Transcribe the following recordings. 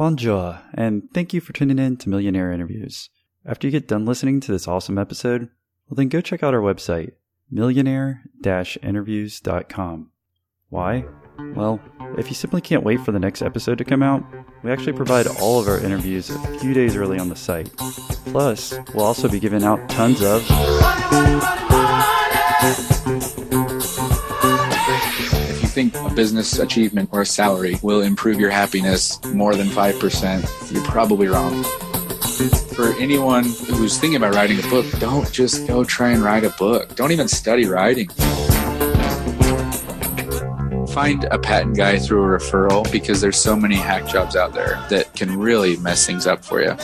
Bonjour, and thank you for tuning in to Millionaire Interviews. After you get done listening to this awesome episode, well, then go check out our website, millionaire interviews.com. Why? Well, if you simply can't wait for the next episode to come out, we actually provide all of our interviews a few days early on the site. Plus, we'll also be giving out tons of. Think a business achievement or a salary will improve your happiness more than 5%, you're probably wrong. For anyone who's thinking about writing a book, don't just go try and write a book. Don't even study writing find a patent guy through a referral because there's so many hack jobs out there that can really mess things up for you.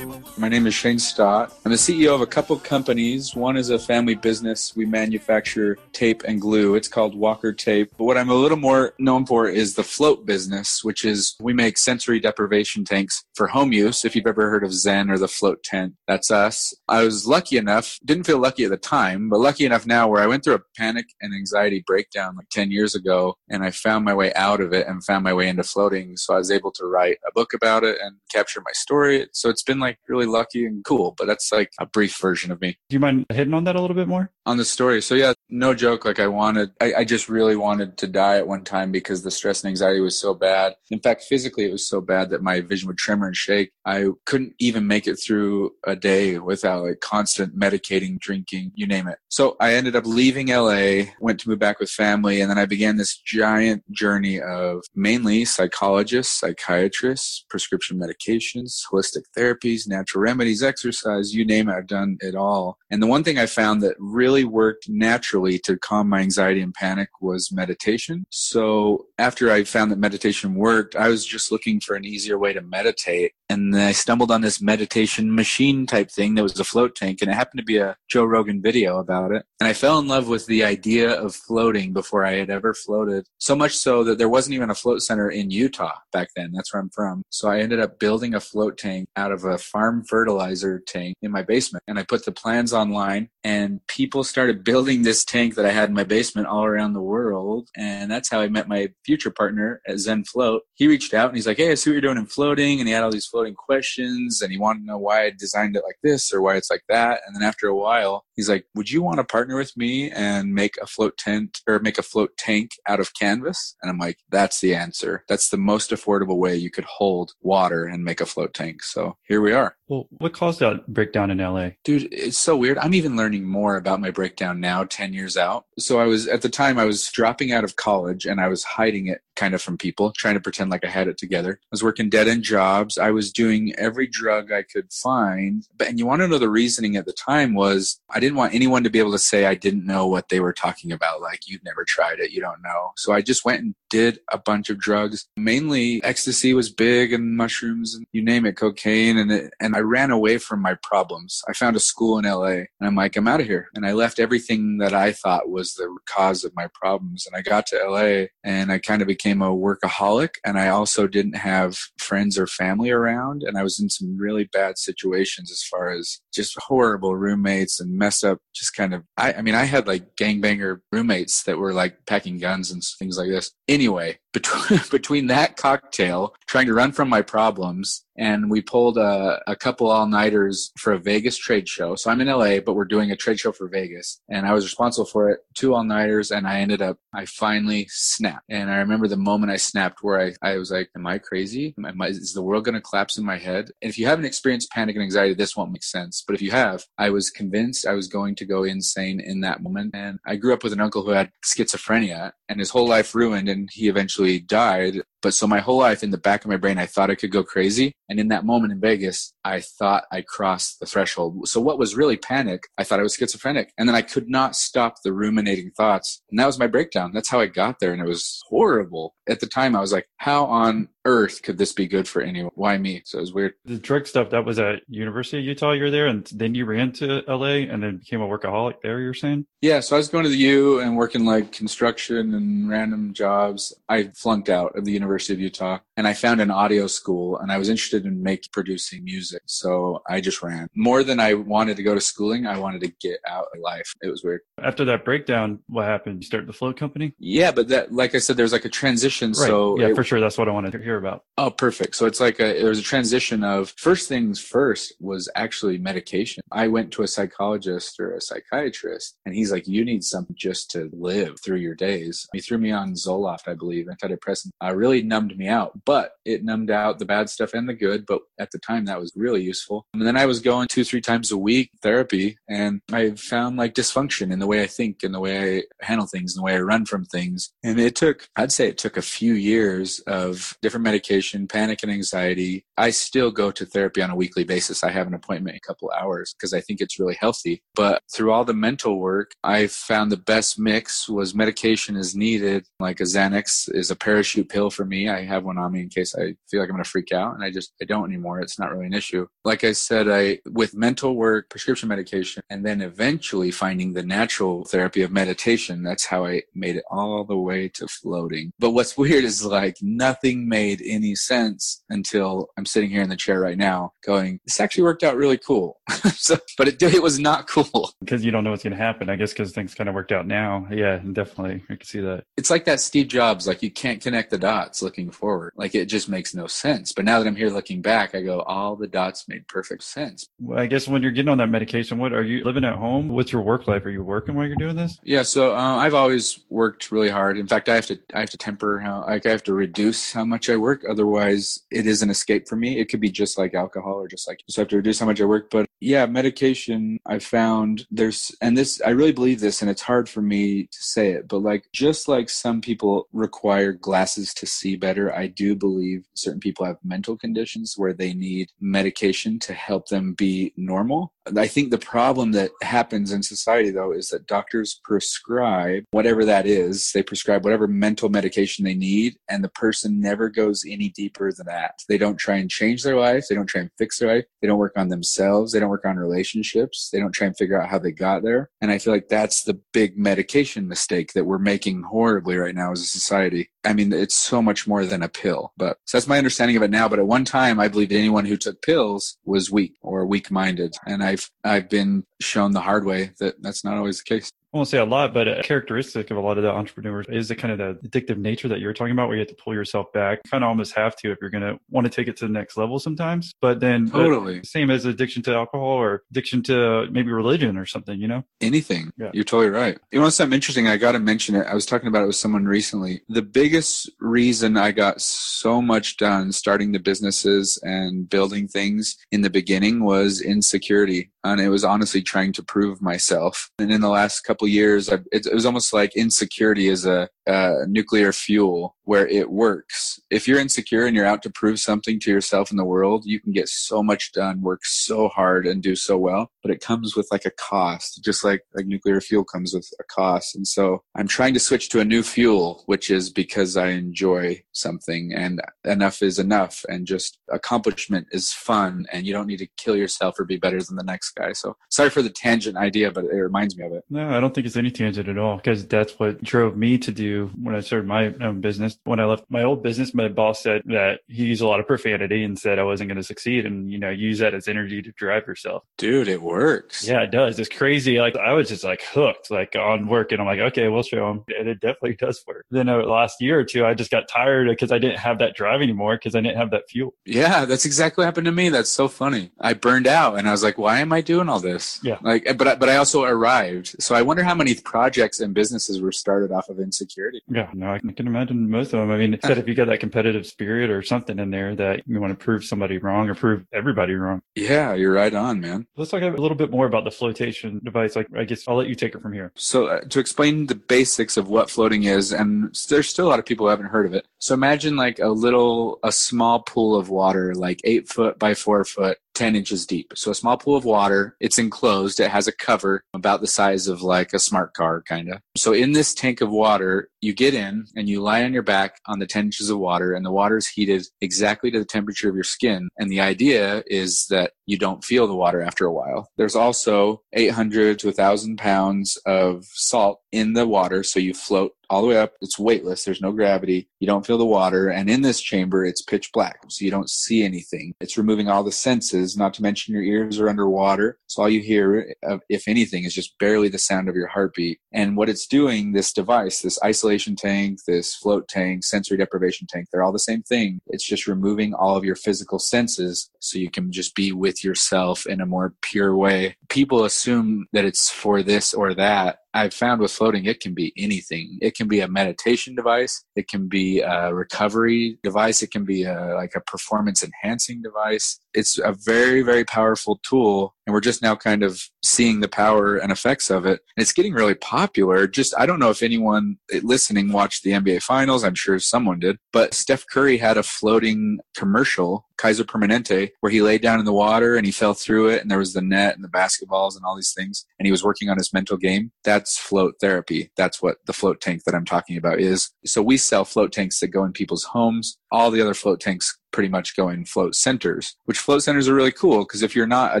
Name is Shane Stott. I'm the CEO of a couple companies. One is a family business. We manufacture tape and glue. It's called Walker Tape. But what I'm a little more known for is the float business, which is we make sensory deprivation tanks for home use. If you've ever heard of Zen or the float tent, that's us. I was lucky enough, didn't feel lucky at the time, but lucky enough now where I went through a panic and anxiety breakdown like 10 years ago and I found my way out of it and found my way into floating. So I was able to write a book about it and capture my story. So it's been like really lucky and cool, but that's like a brief version of me. Do you mind hitting on that a little bit more? On the story. So yeah, no joke. Like I wanted, I, I, just really wanted to die at one time because the stress and anxiety was so bad. In fact, physically it was so bad that my vision would tremor and shake. I couldn't even make it through a day without like constant medicating, drinking, you name it. So I ended up leaving LA, went to move back with family, and then I began this giant journey of mainly psychologists, psychiatrists, prescription medications, holistic therapies, natural remedies, exercise, you name it, I've done it all. And the one thing I found that really worked naturally to calm my anxiety and panic was meditation. So after I found that meditation worked, I was just looking for an easier way to meditate. And then I stumbled on this meditation machine type thing that was a float tank. And it happened to be a Joe Rogan video about it. And I fell in love with the idea of floating before I had ever floated. So much so that there wasn't even a float center in Utah back then. That's where I'm from. So I ended up building a float tank out of a farm fertilizer tank in my basement. And I put the plans online and people started building this tank that I had in my basement all around the world. And that's how I met my future partner at Zen Float. He reached out and he's like, Hey, I see what you're doing in floating. And he had all these floating questions and he wanted to know why I designed it like this or why it's like that. And then after a while, he's like, Would you want to partner with me and make a float tent or make a float tank out of canvas? And I'm like, That's the answer. That's the most affordable way you could hold water and make a float tank. So here we are. Well, what caused that breakdown in LA? Dude, it's so weird. I'm even learning more about my breakdown now, 10 years out. So I was, at the time, I was dropping out of college and I was hiding it kind of from people, trying to pretend like I had it together. I was working dead end jobs. I was doing every drug I could find. But, and you want to know the reasoning at the time was I didn't want anyone to be able to say I didn't know what they were talking about. Like, you've never tried it, you don't know. So I just went and did a bunch of drugs. Mainly ecstasy was big and mushrooms and you name it, cocaine. And, it, and I ran away from my problems. I found a school in LA and I'm like, I'm out of here. And I left everything that I thought was the cause of my problems. And I got to LA and I kind of became a workaholic. And I also didn't have friends or family around. And I was in some really bad situations as far as just horrible roommates and messed up, just kind of, I, I mean, I had like gangbanger roommates that were like packing guns and things like this. Anyway, between, between that cocktail, trying to run from my problems, and we pulled a, a couple all nighters for a Vegas trade show. So I'm in LA, but we're doing a trade show for Vegas, and I was responsible for it. Two all nighters, and I ended up, I finally snapped. And I remember the moment I snapped where I, I was like, Am I crazy? Am I, is the world going to collapse in my head? And if you haven't experienced panic and anxiety, this won't make sense. But if you have, I was convinced I was going to go insane in that moment. And I grew up with an uncle who had schizophrenia, and his whole life ruined, and he eventually died but so my whole life in the back of my brain, I thought I could go crazy. And in that moment in Vegas, I thought I crossed the threshold. So what was really panic, I thought I was schizophrenic. And then I could not stop the ruminating thoughts. And that was my breakdown. That's how I got there. And it was horrible. At the time, I was like, how on earth could this be good for anyone? Why me? So it was weird. The drug stuff, that was at University of Utah, you were there. And then you ran to LA and then became a workaholic there, you're saying? Yeah. So I was going to the U and working like construction and random jobs. I flunked out of the University University of Utah, and I found an audio school, and I was interested in make producing music. So I just ran more than I wanted to go to schooling. I wanted to get out of life. It was weird. After that breakdown, what happened? You started the float company? Yeah, but that, like I said, there's like a transition. Right. So yeah, it- for sure. That's what I wanted to hear about. Oh, perfect. So it's like a there was a transition of first things first was actually medication. I went to a psychologist or a psychiatrist, and he's like, "You need something just to live through your days." He threw me on Zoloft, I believe, antidepressant. I really numbed me out, but it numbed out the bad stuff and the good. But at the time, that was really useful. And then I was going two, three times a week therapy, and I found like dysfunction in the way I think, in the way I handle things, in the way I run from things. And it took, I'd say, it took a few years of different medication, panic and anxiety. I still go to therapy on a weekly basis. I have an appointment in a couple hours because I think it's really healthy. But through all the mental work, I found the best mix was medication is needed. Like a Xanax is a parachute pill for me. I have one on me in case I feel like I'm going to freak out, and I just I don't anymore. It's not really an issue. Like I said, I with mental work, prescription medication, and then eventually finding the natural therapy of meditation. That's how I made it all the way to floating. But what's weird is like nothing made any sense until I'm sitting here in the chair right now, going, "This actually worked out really cool." so, but it it was not cool. Because you don't know what's going to happen. I guess because things kind of worked out now. Yeah, definitely. I can see that. It's like that Steve Jobs, like you can't connect the dots looking forward. Like it just makes no sense. But now that I'm here looking back, I go, all the dots made perfect sense. Well, I guess when you're getting on that medication, what are you living at home? What's your work life? Are you working while you're doing this? Yeah, so uh, I've always worked really hard. In fact, I have to I have to temper how like I have to reduce how much I work. Otherwise, it is an escape for me. It could be just like alcohol or just like just have to reduce how much I work. But yeah, medication. I found there's and this I really believe this, and it's hard for me to say it, but like just like some people require glasses to see better, I do believe certain people have mental conditions where they need medication to help them be normal. I think the problem that happens in society though is that doctors prescribe whatever that is. They prescribe whatever mental medication they need, and the person never goes any deeper than that. They don't try and change their life. They don't try and fix their life. They don't work on themselves. They don't work on relationships. They don't try and figure out how they got there. And I feel like that's the big medication mistake that we're making horribly right now as a society. I mean, it's so much more than a pill, but so that's my understanding of it now. But at one time, I believed anyone who took pills was weak or weak-minded, and I've I've been shown the hard way that that's not always the case. I won't say a lot, but a characteristic of a lot of the entrepreneurs is the kind of the addictive nature that you're talking about, where you have to pull yourself back. Kind of almost have to if you're going to want to take it to the next level sometimes. But then, Totally. same as addiction to alcohol or addiction to maybe religion or something, you know? anything. Yeah. You're totally right. You know something interesting? I got to mention it. I was talking about it with someone recently. The biggest reason I got so much done starting the businesses and building things in the beginning was insecurity. And it was honestly trying to prove myself. And in the last couple years, I, it, was almost like insecurity is a, a nuclear fuel where it works. If you're insecure and you're out to prove something to yourself in the world, you can get so much done, work so hard and do so well, but it comes with like a cost, just like, like nuclear fuel comes with a cost. And so I'm trying to switch to a new fuel, which is because I enjoy something and enough is enough and just accomplishment is fun and you don't need to kill yourself or be better than the next guy. So sorry for the tangent idea, but it reminds me of it. No, I don't think it's any tangent at all because that's what drove me to do when I started my own business. When I left my old business, my boss said that he used a lot of profanity and said I wasn't going to succeed and, you know, use that as energy to drive yourself. Dude, it works. Yeah, it does. It's crazy. Like I was just like hooked, like on work, and I'm like, okay, we'll show him. and it definitely does work. Then uh, last year or two, I just got tired because I didn't have that drive anymore because I didn't have that fuel. Yeah, that's exactly what happened to me. That's so funny. I burned out and I was like, why am I doing all this? Yeah. Like, but I, but I also arrived. So I wonder how many projects and businesses were started off of insecurity. Yeah, no, I can imagine most them. I mean, it said if you got that competitive spirit or something in there that you want to prove somebody wrong or prove everybody wrong. Yeah, you're right on, man. Let's talk a little bit more about the flotation device. Like, I guess I'll let you take it from here. So uh, to explain the basics of what floating is, and there's still a lot of people who haven't heard of it. So imagine like a little, a small pool of water, like eight foot by four foot, 10 inches deep. So a small pool of water, it's enclosed. It has a cover about the size of like a smart car, kind of. So in this tank of water, you get in and you lie on your back on the 10 inches of water and the water is heated exactly to the temperature of your skin. And the idea is that you don't feel the water after a while. There's also 800 to 1,000 pounds of salt in the water. So you float all the way up. It's weightless. There's no gravity. You don't feel the water. And in this chamber, it's pitch black. So you don't see anything. It's removing all the senses, not to mention your ears are underwater. So all you hear, uh, if anything, is just barely the sound of your heartbeat. And what it's doing, this device, this isolation tank, this float tank, sensory deprivation tank, they're all the same thing. It's just removing all of your physical senses so you can just be with yourself in a more pure way. People assume that it's for this or that I've found with floating, it can be anything. It can be a meditation device. It can be a recovery device. It can be a, like a performance enhancing device. It's a very, very powerful tool. And we're just now kind of seeing the power and effects of it. And it's getting really popular. Just, I don't know if anyone listening watched the NBA finals. I'm sure someone did, but Steph Curry had a floating commercial Kaiser Permanente, where he laid down in the water and he fell through it, and there was the net and the basketballs and all these things, and he was working on his mental game. That's float therapy. That's what the float tank that I'm talking about is. So we sell float tanks that go in people's homes. All the other float tanks pretty much go in float centers, which float centers are really cool because if you're not a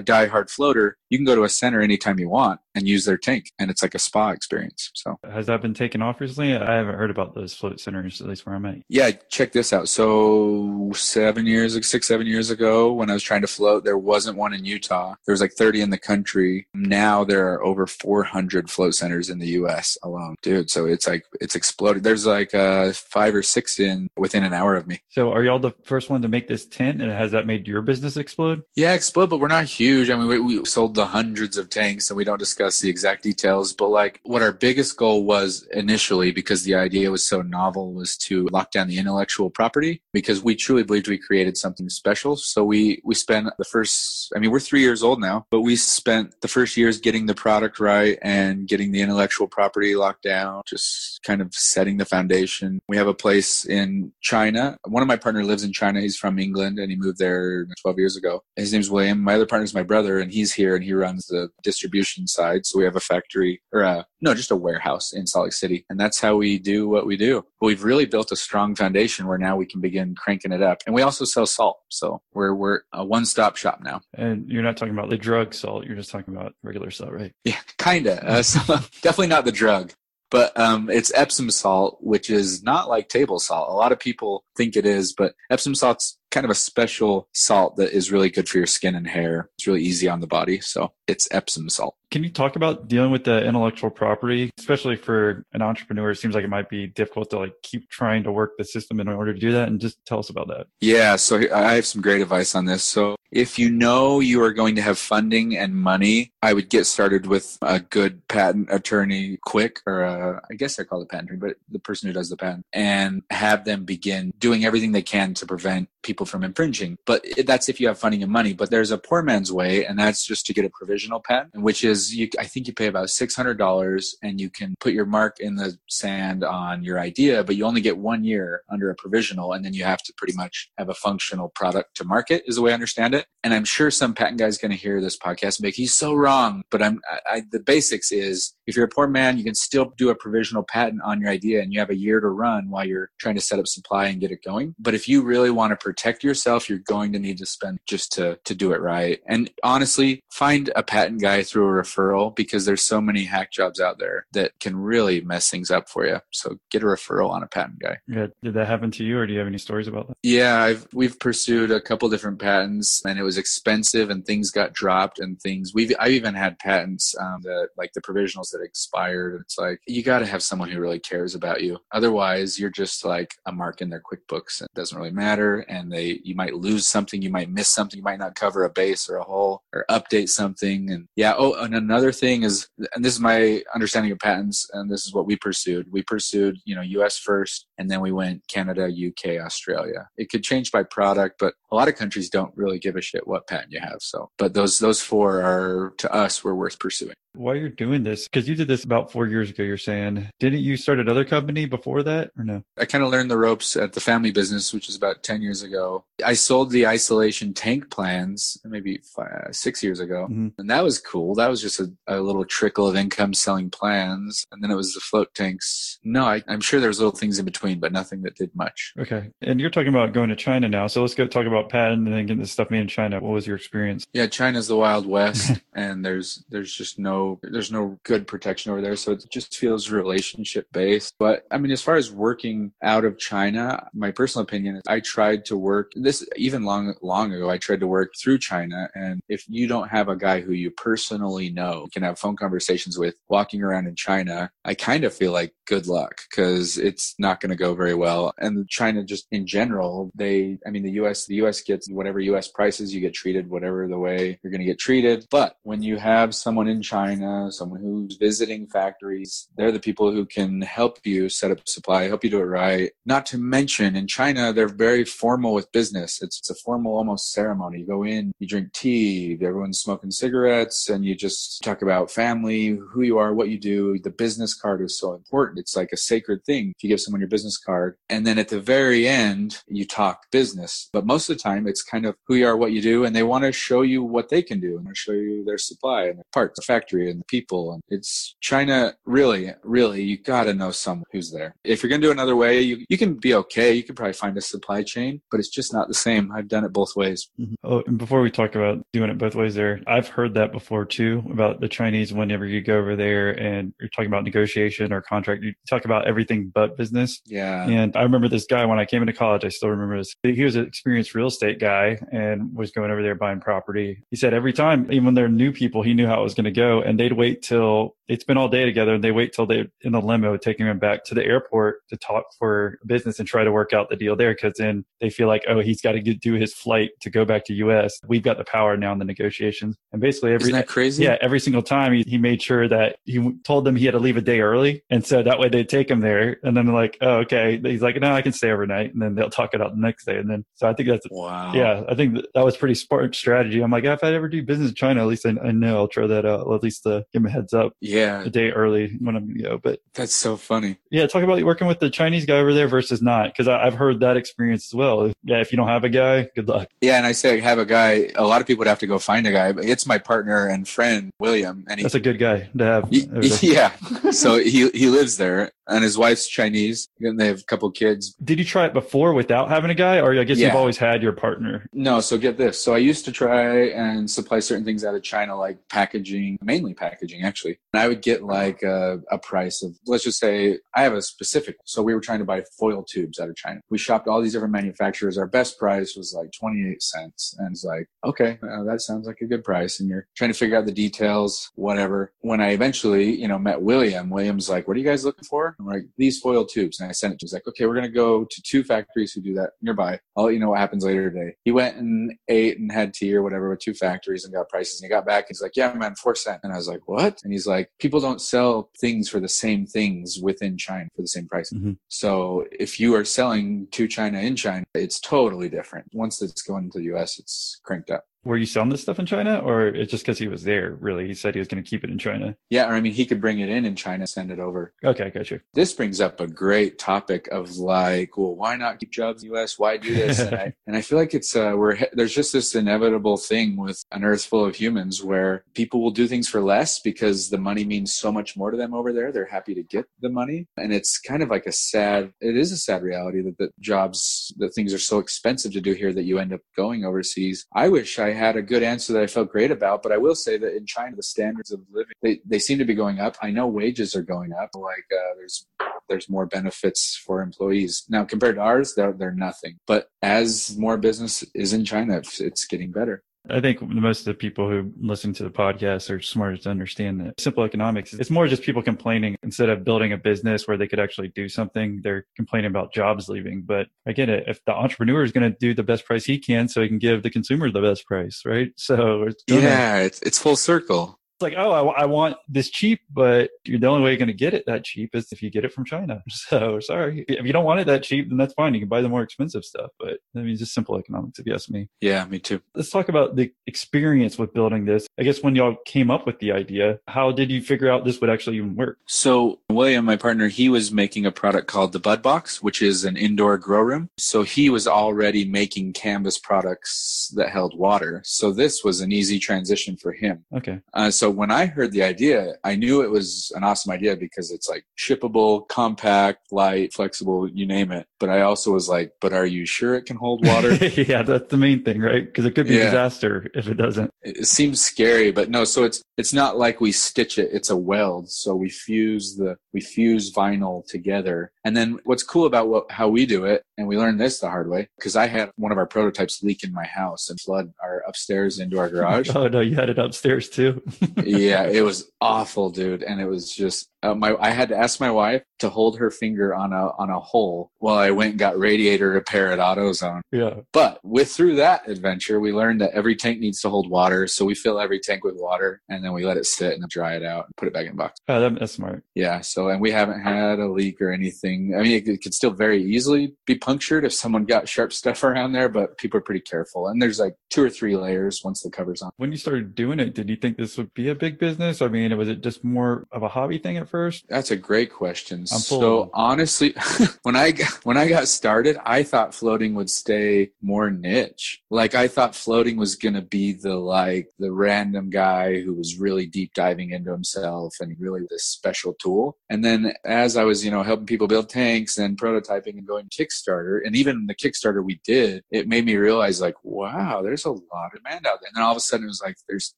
die-hard floater, you can go to a center anytime you want and use their tank, and it's like a spa experience. So, has that been taken off recently? I haven't heard about those float centers, at least where I'm at. Yeah, check this out. So, seven years, six, seven years ago, when I was trying to float, there wasn't one in Utah. There was like 30 in the country. Now there are over 400 float centers in the U.S. alone, dude. So it's like it's exploded. There's like uh, five or six in within an hour of me. So, are y'all the first one to make this tent, and has that made your business explode? Yeah, explode, but we're not huge. I mean, we, we sold the hundreds of tanks and we don't discuss the exact details but like what our biggest goal was initially because the idea was so novel was to lock down the intellectual property because we truly believed we created something special so we we spent the first i mean we're three years old now but we spent the first years getting the product right and getting the intellectual property locked down just kind of setting the foundation we have a place in china one of my partner lives in china he's from england and he moved there 12 years ago his name's william my other partner is my brother and he's here and he runs the distribution side. So we have a factory or a, no, just a warehouse in Salt Lake City. And that's how we do what we do. But we've really built a strong foundation where now we can begin cranking it up. And we also sell salt. So we're, we're a one stop shop now. And you're not talking about the drug salt. You're just talking about regular salt, right? Yeah, kind of. Uh, so definitely not the drug but um, it's Epsom salt, which is not like table salt. A lot of people think it is, but Epsom salt's kind of a special salt that is really good for your skin and hair. It's really easy on the body. So it's Epsom salt. Can you talk about dealing with the intellectual property, especially for an entrepreneur? It seems like it might be difficult to like keep trying to work the system in order to do that. And just tell us about that. Yeah. So I have some great advice on this. So if you know you are going to have funding and money, I would get started with a good patent attorney quick, or a, I guess I call it patent attorney, but the person who does the patent, and have them begin doing everything they can to prevent people from infringing. But that's if you have funding and money. But there's a poor man's way, and that's just to get a provisional patent, which is you. I think you pay about six hundred dollars, and you can put your mark in the sand on your idea, but you only get one year under a provisional, and then you have to pretty much have a functional product to market. Is the way I understand it. And I'm sure some patent guy's going to hear this podcast and be like, "He's so wrong." But I'm I, I, the basics is if you're a poor man, you can still do a provisional patent on your idea, and you have a year to run while you're trying to set up supply and get it going. But if you really want to protect yourself, you're going to need to spend just to to do it right. And honestly, find a patent guy through a referral because there's so many hack jobs out there that can really mess things up for you. So get a referral on a patent guy. Yeah, did that happen to you, or do you have any stories about that? Yeah, I've we've pursued a couple different patents, and it was expensive, and things got dropped, and things we've I even had patents um, that like the provisionals that expired. It's like you got to have someone who really cares about you. Otherwise, you're just like a mark in their QuickBooks. It doesn't really matter, and and they you might lose something, you might miss something, you might not cover a base or a hole or update something. And yeah, oh, and another thing is, and this is my understanding of patents, and this is what we pursued. We pursued, you know, U.S. first, and then we went Canada, UK, Australia. It could change by product, but a lot of countries don't really give a shit what patent you have. So, but those those four are to us were worth pursuing. While you're doing this, because you did this about four years ago, you're saying, didn't you start another company before that or no? I kind of learned the ropes at the family business, which was about 10 years ago. I sold the isolation tank plans maybe five, six years ago. Mm-hmm. And that was cool. That was just a, a, little trickle of income selling plans. And then it was the float tanks. No, I, I'm sure there's little things in between, but nothing that did much. Okay. And you're talking about going to China now. So let's go talk about patent and then getting this stuff made in China. What was your experience? Yeah, China's the Wild West and there's, there's just no no there's no good protection over there. So it just feels relationship based. But I mean, as far as working out of China, my personal opinion is I tried to work this even long long ago. I tried to work through China, and if you don't have a guy who you personally know, can have phone conversations with, walking around in China, I kind of feel like good luck because it's not going to go very well. And China, just in general, they, I mean, the U.S. the U.S. gets whatever U.S. prices you get treated whatever the way you're going to get treated. But when you have someone in China, someone who's visiting factories, they're the people who can help you set up supply, help you do it right. Not to mention in China, they're very formal with business. It's, it's a formal almost ceremony. You go in, you drink tea, everyone's smoking cigarettes, and you just talk about family, who you are, what you do. The business card is so important. It's like a sacred thing if you give someone your business card. And then at the very end, you talk business. But most of the time, it's kind of who you are, what you do, and they want to show you what they can do and show you their supply and their parts, the factory and the people. And it's China, really, really, you got to know someone who's there. If you're going to do another way, you, you can be okay. You can probably find a supply chain, but it's just not the same. I've done it both ways. Mm-hmm. Oh, and before we talk about doing it both ways there, I've heard that before too about the Chinese. Whenever you go over there and you're talking about negotiation or contract, you talk about everything but business. Yeah. And I remember this guy when I came into college, I still remember this. He was an experienced real estate guy and was going over there buying property. He said every time, even when they're new people, he knew how it was going to go and they'd wait till they spend all day together and they wait till they're in the limo taking him back to the airport to talk for business and try to work out the deal there because then they feel like, oh, he's got to do his flight to go back to US. We've got the power now in the negotiations. And basically every, Isn't that crazy? yeah, every single time he, he made sure that he told them he had to leave a day early. And so that way they'd take him there and then they're like, oh, okay. He's like, no, I can stay overnight. And then they'll talk it out the next day. And then, so I think that's, wow. yeah, I think that, was pretty smart strategy. I'm like, if I ever do business in China, at least I, I know I'll try that out. At least uh, give him a heads up Yeah. a day early when I'm going to go. But That's so funny. yeah, talk about working with the Chinese guy over there versus not, because I've heard that experience as well. Yeah, if you don't have a guy, good luck. Yeah, and I say have a guy. A lot of people would have to go find a guy, but it's my partner and friend William, and he, That's a good guy to have. There. yeah. So he he lives there, and his wife's Chinese, and they have a couple kids. Did you try it before without having a guy, or I guess you've always had your partner? No, so get this. So I used to try and supply certain things out of China, like packaging, mainly packaging, actually. And I would get like a, a price of, let's just say, I have a specific. So we were trying to buy foil tubes out of China. We shopped all these different manufacturers. Our best price was like 28 cents. And it's like, okay, uh, that sounds like a good price. And you're trying to figure out the details, whatever. When I eventually, you know, met William, William's like, what are you guys looking for? I'm like, these foil tubes. And I sent it to him. He's like, okay, we're going to go to two factories who do that nearby. I'll let you know what happens later today. He went and ate and had tea or whatever with two factories and got prices. And he got back. He's like, yeah, man, four cent. And I was like, what? And he's like, people don't sell things for the same things within China for the same price. Mhm. So if you are selling to China in China, it's totally different. Once it's going to the US, it's cranked up. Were you selling this stuff in China, or it's just because he was there? Really, he said he was going to keep it in China. Yeah, or I mean, he could bring it in in China, send it over. Okay, got you. This brings up a great topic of like, well, why not keep jobs in the U.S.? Why do this? and, I, and I feel like it's uh, we're there's just this inevitable thing with an Earth full of humans where people will do things for less because the money means so much more to them over there. They're happy to get the money, and it's kind of like a sad. It is a sad reality that the jobs that things are so expensive to do here that you end up going overseas. I wish I had a good answer that I felt great about, but I will say that in China the standards of living they, they seem to be going up. I know wages are going up. Like uh, there's there's more benefits for employees now compared to ours. They're they're nothing. But as more business is in China, it's getting better. I think most of the people who listen to the podcast are smart enough to understand that simple economics. It's more just people complaining instead of building a business where they could actually do something. They're complaining about jobs leaving. But it. If the entrepreneur is going to do the best price he can, so he can give the consumer the best price, right? So it's. Yeah, it's it's full circle. It's like, oh, I, I want this cheap, but you're the only way you're going to get it that cheap is if you get it from China. So sorry. If you don't want it that cheap, then that's fine. You can buy the more expensive stuff. But I mean, just simple economics, if you ask me. Yeah, me too. Let's talk about the experience with building this. I guess when y'all came up with the idea, how did you figure out this would actually even work? So William, my partner, he was making a product called the Bud Box, which is an indoor grow room. So he was already making canvas products that held water. So this was an easy transition for him. Okay. Uh, so so when I heard the idea, I knew it was an awesome idea because it's like shippable, compact, light, flexible, you name it. But I also was like, but are you sure it can hold water? yeah, that's the main thing, right? Because it could be Yeah. a disaster if it doesn't. it seems scary, but no. So it's it's not like we stitch it; it's a weld. So we fuse the we fuse vinyl together. And then what's cool about what how we do it, and we learned this the hard way, because I had one of our prototypes leak in my house and flood our upstairs into our garage. Oh no, you had it upstairs too. yeah, it was awful, dude, and it was just uh, my. I had to ask my wife to hold her finger on a on a hole while I went and got radiator repair at AutoZone. yeah. But with through that adventure, we learned that every tank needs to hold water, so we fill every tank with water, and then we let it sit and dry it out and put it back in the box. Oh, that's smart. Yeah. So, and we haven't had a leak or anything. I mean, it, it could still very easily be punctured if someone got sharp stuff around there, but people are pretty careful. And there's like two or three layers once the cover's on. When you started doing it, did you think this would be a big business? I mean, was it just more of a hobby thing at first? That's a great question. So honestly, when I got, when I got started, I thought floating would stay more niche. Like I thought floating was going to be the like the random guy who was really deep diving into himself and really this special tool. And then as I was, you know, helping people build tanks and prototyping and going Kickstarter, and even the Kickstarter we did, it made me realize like, wow, there's a lot of demand out there. And then all of a sudden it was like, there's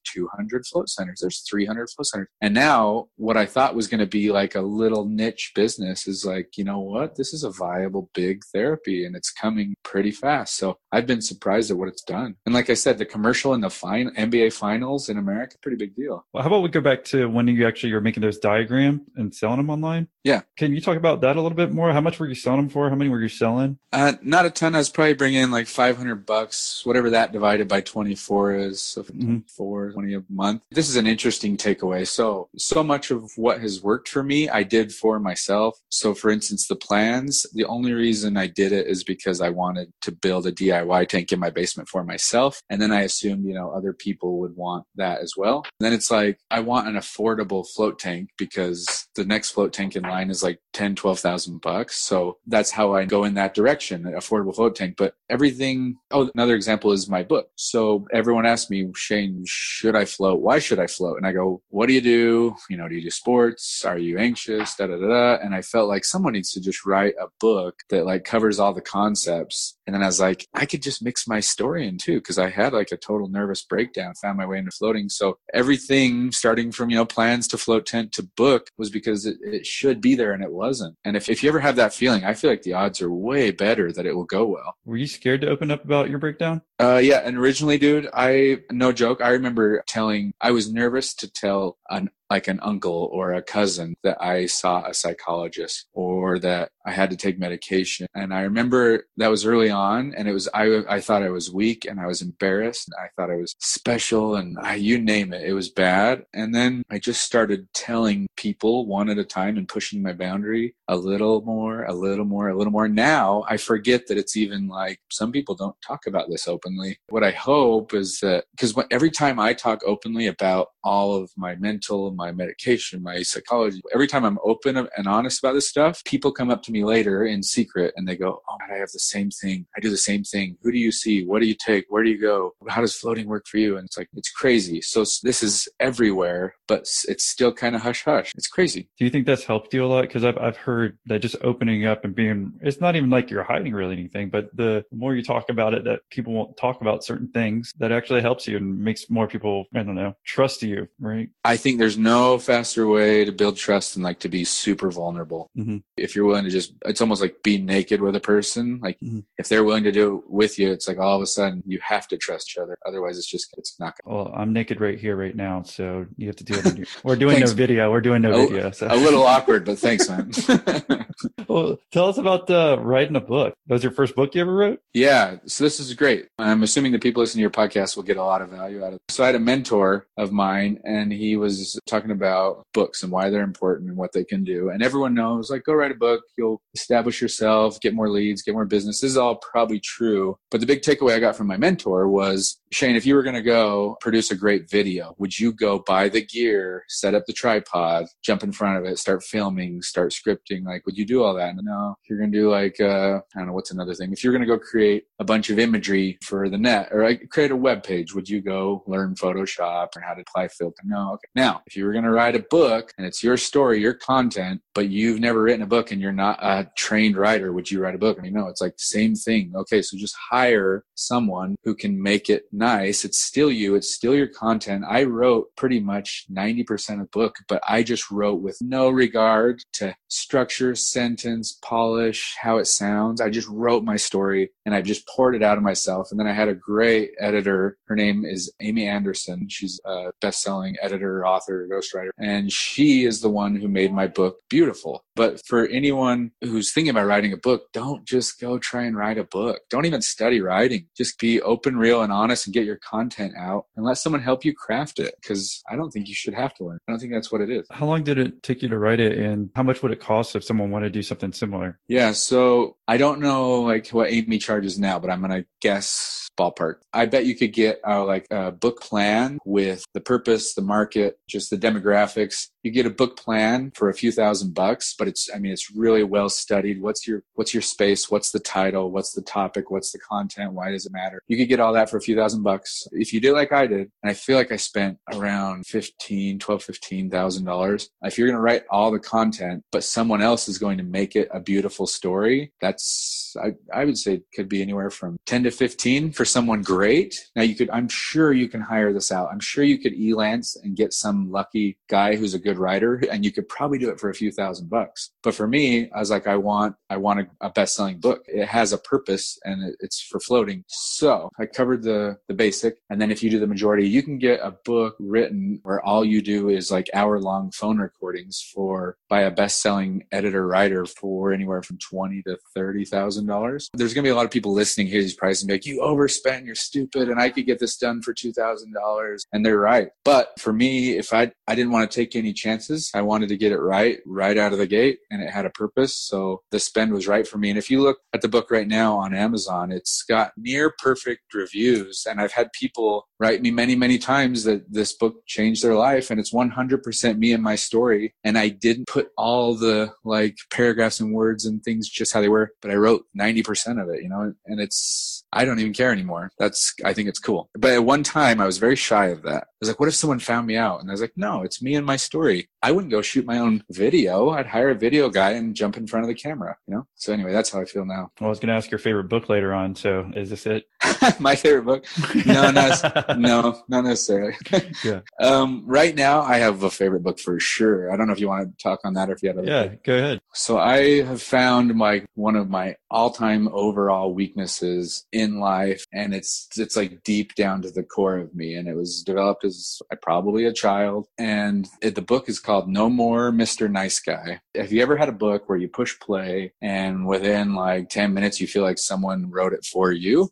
200 float centers, there's 300 float centers. And now what I thought was going to be like a little niche business is like, you know what? This is a viable big therapy and it's coming pretty fast. So I've been surprised at what it's done. And like I said, the commercial and the fine NBA finals in America, pretty big deal. Well, how about we go back to when you actually were making those diagrams and selling them online? Yeah. Can you talk about that a little bit more? How much were you selling them for? How many were you selling? Uh, not a ton. I was probably bringing in like 500 bucks, whatever that divided by 24 is. So Mhm. 4, 20 a month. This is an interesting takeaway. So, so much of what has worked for me, I did for myself. So, for instance, the plans, the only reason I did it is because I wanted to build a DIY tank in my basement for myself. And then I assumed, you know, other people would want that as well. And then it's like, I want an affordable float tank because the next float tank in is like 10, 12,000 bucks. So that's how I go in that direction, affordable float tank. But everything, oh, another example is my book. So everyone asks me, Shane, should I float? Why should I float? And I go, what do you do? You know, do you do sports? Are you anxious? Da da da da. And I felt like someone needs to just write a book that like covers all the concepts. And then I was like, I could just mix my story in too, because I had like a total nervous breakdown, found my way into floating. So everything starting from, you know, plans to float tent to book was because it, it should be there and it wasn't. And if, if you ever have that feeling, I feel like the odds are way better that it will go well. Were you scared to open up about your breakdown? Uh, yeah, and originally, dude, I no joke. I remember telling I was nervous to tell an like an uncle or a cousin that I saw a psychologist or that I had to take medication. And I remember that was early on, and it was I I thought I was weak and I was embarrassed. And I thought I was special, and I, you name it, it was bad. And then I just started telling people one at a time and pushing my boundary a little more, a little more, a little more. Now I forget that it's even like some people don't talk about this openly. What I hope is that because every time I talk openly about all of my mental, my medication, my psychology, every time I'm open and honest about this stuff, people come up to me later in secret and they go, Oh, I have the same thing. I do the same thing. Who do you see? What do you take? Where do you go? How does floating work for you? And it's like, it's crazy. So this is everywhere, but it's still kind of hush hush. It's crazy. Do you think that's helped you a lot? Because I've, I've heard that just opening up and being, it's not even like you're hiding really anything, but the more you talk about it, that people won't talk about certain things, that actually helps you and makes more people, I don't know, trust you, right? I think there's no faster way to build trust than like to be super vulnerable. Mm-hmm. If you're willing to just, it's almost like be naked with a person. Like Mhm. if they're willing to do it with you, it's like all of a sudden you have to trust each other. Otherwise, it's just, it's not Gonna... Well, I'm naked right here, right now. So you have to do it. We're doing no video. We're doing no Oh, video. So. a little awkward, but thanks, man. well, tell us about uh, writing a book. That was your first book you ever wrote? Yeah, so this is great. I'm assuming the people listening to your podcast will get a lot of value out of it. So I had a mentor of mine, and he was talking about books and why they're important and what they can do. And everyone knows, like, go write a book, you'll establish yourself, get more leads, get more business. This is all probably true. But the big takeaway I got from my mentor was Shane, if you were going to go produce a great video, would you go buy the gear, set up the tripod, jump in front of it, start filming, start scripting? Like, would you do all that? No, you're going to do like, uh, I don't know, what's another thing? If you're going to go create a bunch of imagery for the net or like, create a web page, would you go learn Photoshop or how to apply filter? No. Okay. Now, if you were going to write a book and it's your story, your content, but you've never written a book and you're not a trained writer, would you write a book? I mean, no, it's like the same thing. Okay. So just hire someone who can make it nice. It's still you. It's still your content. I wrote pretty much 90% of the book, but I just wrote with no regard to structure, sentence, polish, how it sounds. I just wrote my story and I just poured it out of myself. And then I had a great editor. Her name is Amy Anderson. She's a best-selling editor, author, ghostwriter, and she is the one who made my book beautiful. But for anyone who's thinking about writing a book, don't just go try and write a book. Don't even study writing. Just be open, real, and honest and get your content out and let someone help you craft it because I don't think you should have to learn. I don't think that's what it is. How long did it take you to write it and how much would it cost if someone wanted to do something similar? Yeah, so I don't know like what Amy charges now, but I'm going to guess ballpark. I bet you could get uh, like a book plan with the purpose, the market, just the demographics. You get a book plan for a few thousand bucks, but it's I mean it's really well studied. What's your what's your space? What's the title? What's the topic? What's the content? Why does it matter? You could get all that for a few thousand bucks. If you did like I did, and I feel like I spent around 15, 12, 15,000 dollars. If you're going to write all the content, but someone else is going to make it a beautiful story, that's I, I would say could be anywhere from 10 to 15 for someone great. Now you could, I'm sure you can hire this out. I'm sure you could elance and get some lucky guy who's a good writer and you could probably do it for a few thousand bucks. But for me, I was like, I want, I want a, a best selling book. It has a purpose and it, it's for floating. So I covered the, the basic. And then if you do the majority, you can get a book written where all you do is like hour long phone recordings for by a best selling editor writer for anywhere from 20 to $30,000. There's going to be a lot of people listening here these prices and you overspent, you're stupid, and I could get this done for $2,000. And they're right. But for me, if I, I didn't want to take any chances, I wanted to get it right, right out of the gate, and it had a purpose. So the spend was right for me. And if you look at the book right now on Amazon, it's got near perfect reviews. And I've had people write me many, many times that this book changed their life. And it's 100% me and my story. And I didn't put all the like paragraphs and words and things just how they were, but I wrote 90% of it, you know, and it's, I don't even care anymore. That's, I think it's cool. But at one time I was very shy of that. I was like, what if someone found me out? And I was like, no, it's me and my story. I wouldn't go shoot my own video. I'd hire a video guy and jump in front of the camera, you know? So anyway, that's how I feel now. Well, I was going to ask your favorite book later on. So is this it? my favorite book? No, not, no, not necessarily. yeah. Um, right now I have a favorite book for sure. I don't know if you want to talk on that or if you have. A. Yeah, book. go ahead. So I have found my, one of my all-time overall weaknesses in life and it's, it's like deep down to the core of me. And it was developed as probably a child. And it, the book is called No More Mr. Nice Guy. Have you ever had a book where you push play and within like 10 minutes you feel like someone wrote it for you?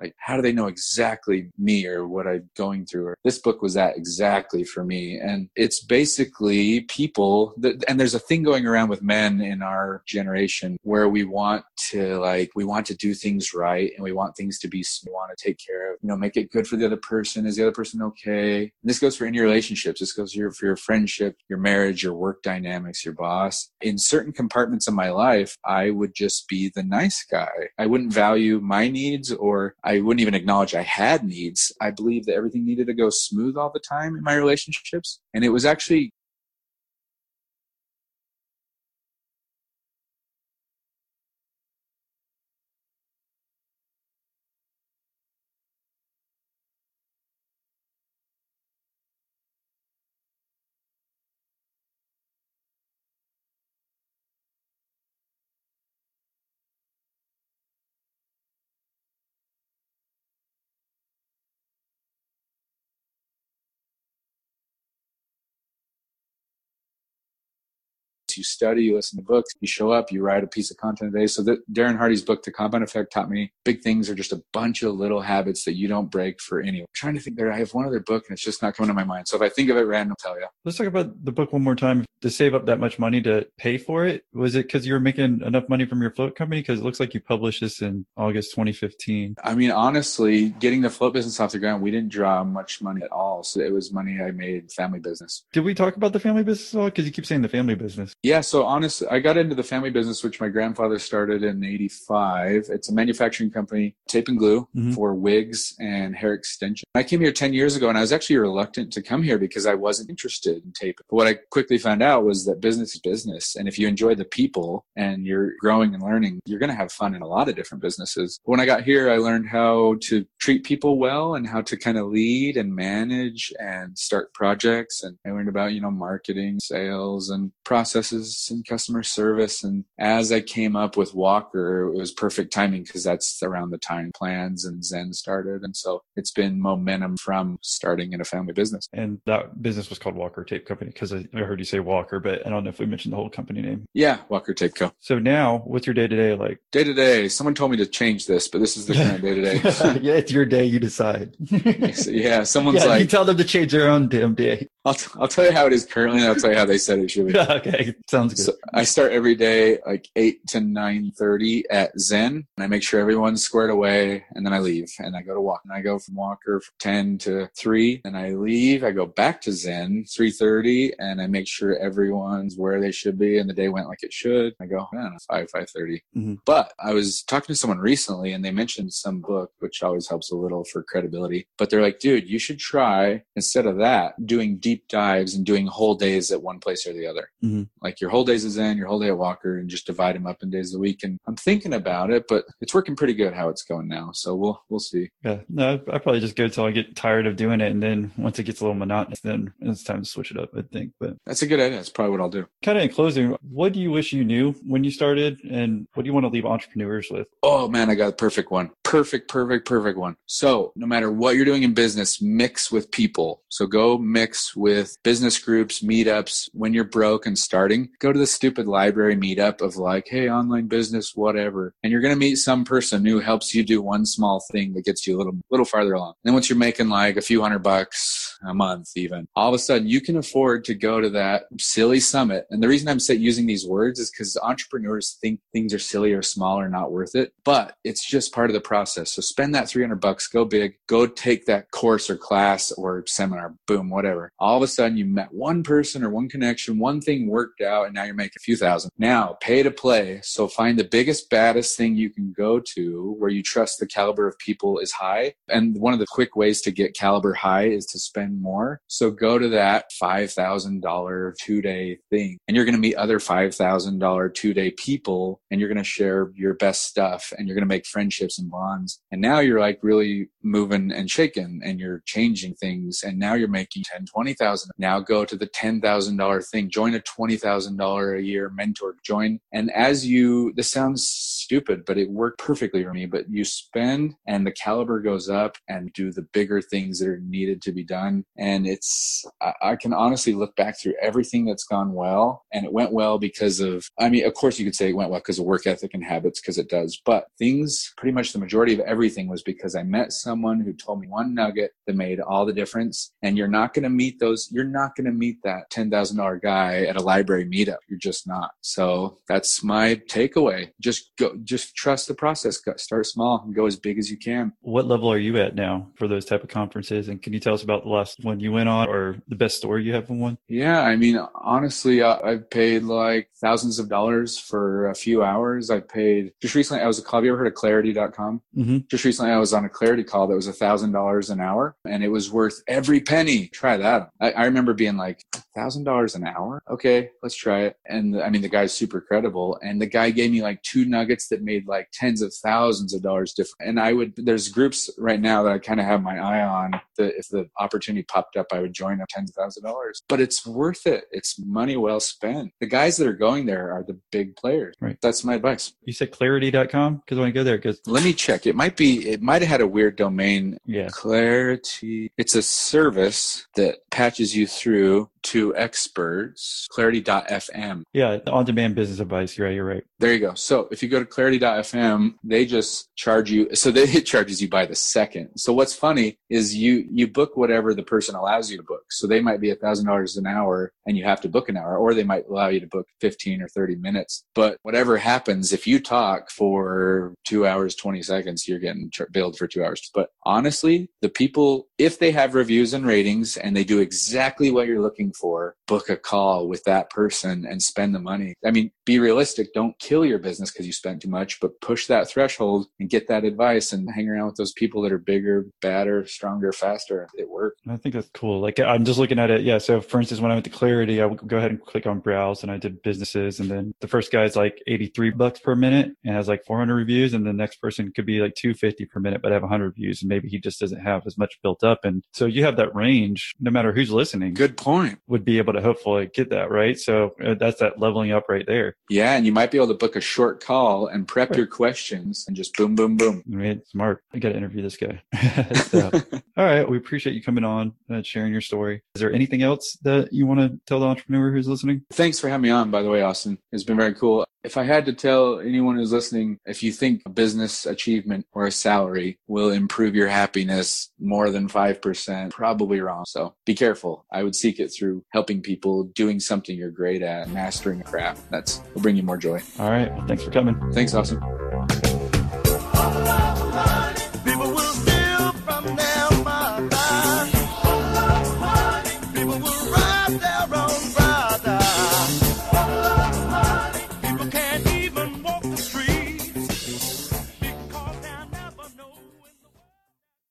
Like how do they know exactly me or what i'm going through? Or this book was that exactly for me. And it's basically people that, and there's a thing going around with men in our generation where we want to like we want to do things right and we want things to be we want to take care of you know make it good for the other person. Is the other person okay? And this goes for any relationships. This goes for your, for your friendship your marriage your work dynamics your boss. In certain compartments of my life i would just be the nice guy. I wouldn't value my needs or I wouldn't even acknowledge I had needs. I believed that everything needed to go smooth all the time in my relationships. And it was actually You study, you listen to books, you show up, you write a piece of content a day. So that Darren Hardy's book, The Compound Effect, taught me big things are just a bunch of little habits that you don't break for anyone. I'm trying to think there. I have one other book and it's just not coming to my mind. So if I think of it random, I'll tell you. Let's talk about the book one more time. To save up that much money to pay for it, was it because you were making enough money from your float company? Because it looks like you published this in August 2015. I mean, honestly, getting the float business off the ground, we didn't draw much money at all. So it was money I made family business. Did we talk about the family business at all? Because you keep saying the family business. Yeah. Yeah, so honestly, I got into the family business, which my grandfather started in 85. It's a manufacturing company, tape and glue Mhm. for wigs and hair extension. I came here 10 years ago and I was actually reluctant to come here because I wasn't interested in tape. But what I quickly found out was that business is business. And if you enjoy the people and you're growing and learning, you're going to have fun in a lot of different businesses. When I got here, I learned how to treat people well and how to kind of lead and manage and start projects. And I learned about, you know, marketing, sales and processes and customer service. And as I came up with Walker, it was perfect timing because that's around the time plans and Zen started. And so it's been momentum from starting in a family business. And that business was called Walker Tape Company because I heard you say Walker, but I don't know if we mentioned the whole company name. Yeah, Walker Tape Co. So now, what's your day to day like? Day to day, someone told me to change this, but this is the of day to day. yeah, it's your day. You decide. Yeah, someone's yeah, you tell them to change their own damn day. I'll, t- I'll tell you how it is currently, and I'll tell you how they said it should be. okay, sounds good. So I start every day like eight to nine thirty at Zen, and I make sure everyone's squared away, and then I leave and I go to walk. And I go from Walker from ten to three, and I leave. I go back to Zen three thirty, and I make sure everyone's where they should be, and the day went like it should. I go I don't know, five five thirty. Mhm. But I was talking to someone recently, and they mentioned some book, which always helps a little for credibility. But they're like, dude, you should try instead of that doing deep dives and doing whole days at one place or the other mm-hmm. like your whole days is in, your whole day at Walker, and just divide them up in days of the week. And I'm thinking about it, but it's working pretty good how it's going now. So we'll we'll see. Yeah, no, I probably just go till I get tired of doing it, and then once it gets a little monotonous, then it's time to switch it up. I think. But That's a good idea. That's probably what I'll do. kind of in closing, what do you wish you knew when you started, and what do you want to leave entrepreneurs with? Oh man, I got a perfect one. Perfect, perfect, perfect one. So no matter what you're doing in business, mix with people. So go mix with business groups, meetups. When you're broke and starting, go to the stupid library meetup of like, hey, online business, whatever. And you're gonna meet some person who helps you do one small thing that gets you a little little farther along. then once you're making like a few hundred bucks a month even, all of a sudden you can afford to go to that silly summit. And the reason I'm using these words is because entrepreneurs think things are silly or small or not worth it, but it's just part of the process. So spend that 300 bucks, go big, go take that course or class or seminar, boom, whatever. All of a sudden you met one person or one connection, one thing worked out, and now you're making a few thousand. Now pay to play. So find the biggest, baddest thing you can go to where you trust the caliber of people is high. And one of the quick ways to get caliber high is to spend more. So go to that $5,000 two day thing and you're going to meet other $5,000 two day people and you're going to share your best stuff and you're going to make friendships and bonds. And now you're like really moving and shaking and you're changing things. And now you're making 10, 20,000. Now go to the $10,000 thing, join a $20,000 a year mentor, join. And as you, this sounds stupid, but it worked perfectly for me, but you spend and the caliber goes up and do the bigger things that are needed to be done. And it's, I, I can honestly look back through everything that's gone well and it went well because of, I mean, of course you could say it went well because of work ethic and habits because it does, but things, pretty much the majority of everything was because I met someone who told me one nugget that made all the difference. And you're not going to meet those, you're not going to meet that $10,000 guy at a library meetup. You're just not. So that's my takeaway. Just go, just trust the process. Start small and go as big as you can. What level are you at now for those type of conferences? And can you tell us about the last one you went on, or the best story you have from one? Yeah, I mean, honestly, I've paid like thousands of dollars for a few hours. I paid just recently. I was a call. Have you ever heard of Clarity.com? Mm-hmm. Just recently, I was on a Clarity call that was a thousand dollars an hour, and it was worth every penny. Try that. I, I remember being like, thousand dollars an hour? Okay, let's try it. And I mean, the guy's super credible, and the guy gave me like two nuggets that made like tens of thousands of dollars different. And I would, there's groups right now that I kind of have my eye on. That if the opportunity popped up, I would join up tens of thousands of dollars. But it's worth it. It's money well spent. The guys that are going there are the big players. Right. That's my advice. You said clarity.com because when I go there, because Let me check. It might be. It might have had a weird domain yeah, Clarity. It's a service that patches you through to experts, clarity.fm. Yeah, on demand business advice. You're right. You're right. There you go. So if you go to clarity.fm, they just charge you. So they it charges you by the second. So what's funny is you you book whatever the person allows you to book. So they might be a thousand dollars an hour and you have to book an hour, or they might allow you to book 15 or 30 minutes. But whatever happens, if you talk for two hours, 20 seconds, you're getting billed for two hours. But honestly, the people, if they have reviews and ratings and they do exactly what you're looking for, book a call with that person and spend the money. I mean, be realistic. Don't kill your business because you spent too much, but push that threshold and get that advice and hang around with those people that are bigger, badder, stronger, faster. It works. I think that's cool. Like I'm just looking at it. Yeah. So for instance, when I went to Clarity, I would go ahead and click on browse and I did businesses. And then the first guy's like 83 bucks per minute and has like 400 reviews. And the next person could be like 250 per minute, but have 100 views. And maybe he just doesn't have as much built up. And so you have that range, no matter who's listening. Good point. Would be able to hopefully get that right. So uh, that's that leveling up right there. Yeah. And you might be able to book a short call and prep right. your questions and just boom, boom, boom. Right. Smart. I got to interview this guy. so, all right. We appreciate you coming on and sharing your story. Is there anything else that you want to tell the entrepreneur who's listening? Thanks for having me on, by the way, Austin. It's been very cool. If I had to tell anyone who's listening, if you think a business achievement or a salary will improve your happiness more than 5%, probably wrong. So be careful. I would seek it through helping people, doing something you're great at, mastering a craft. That's will bring you more joy. All right. Well, thanks for coming. Thanks, Austin.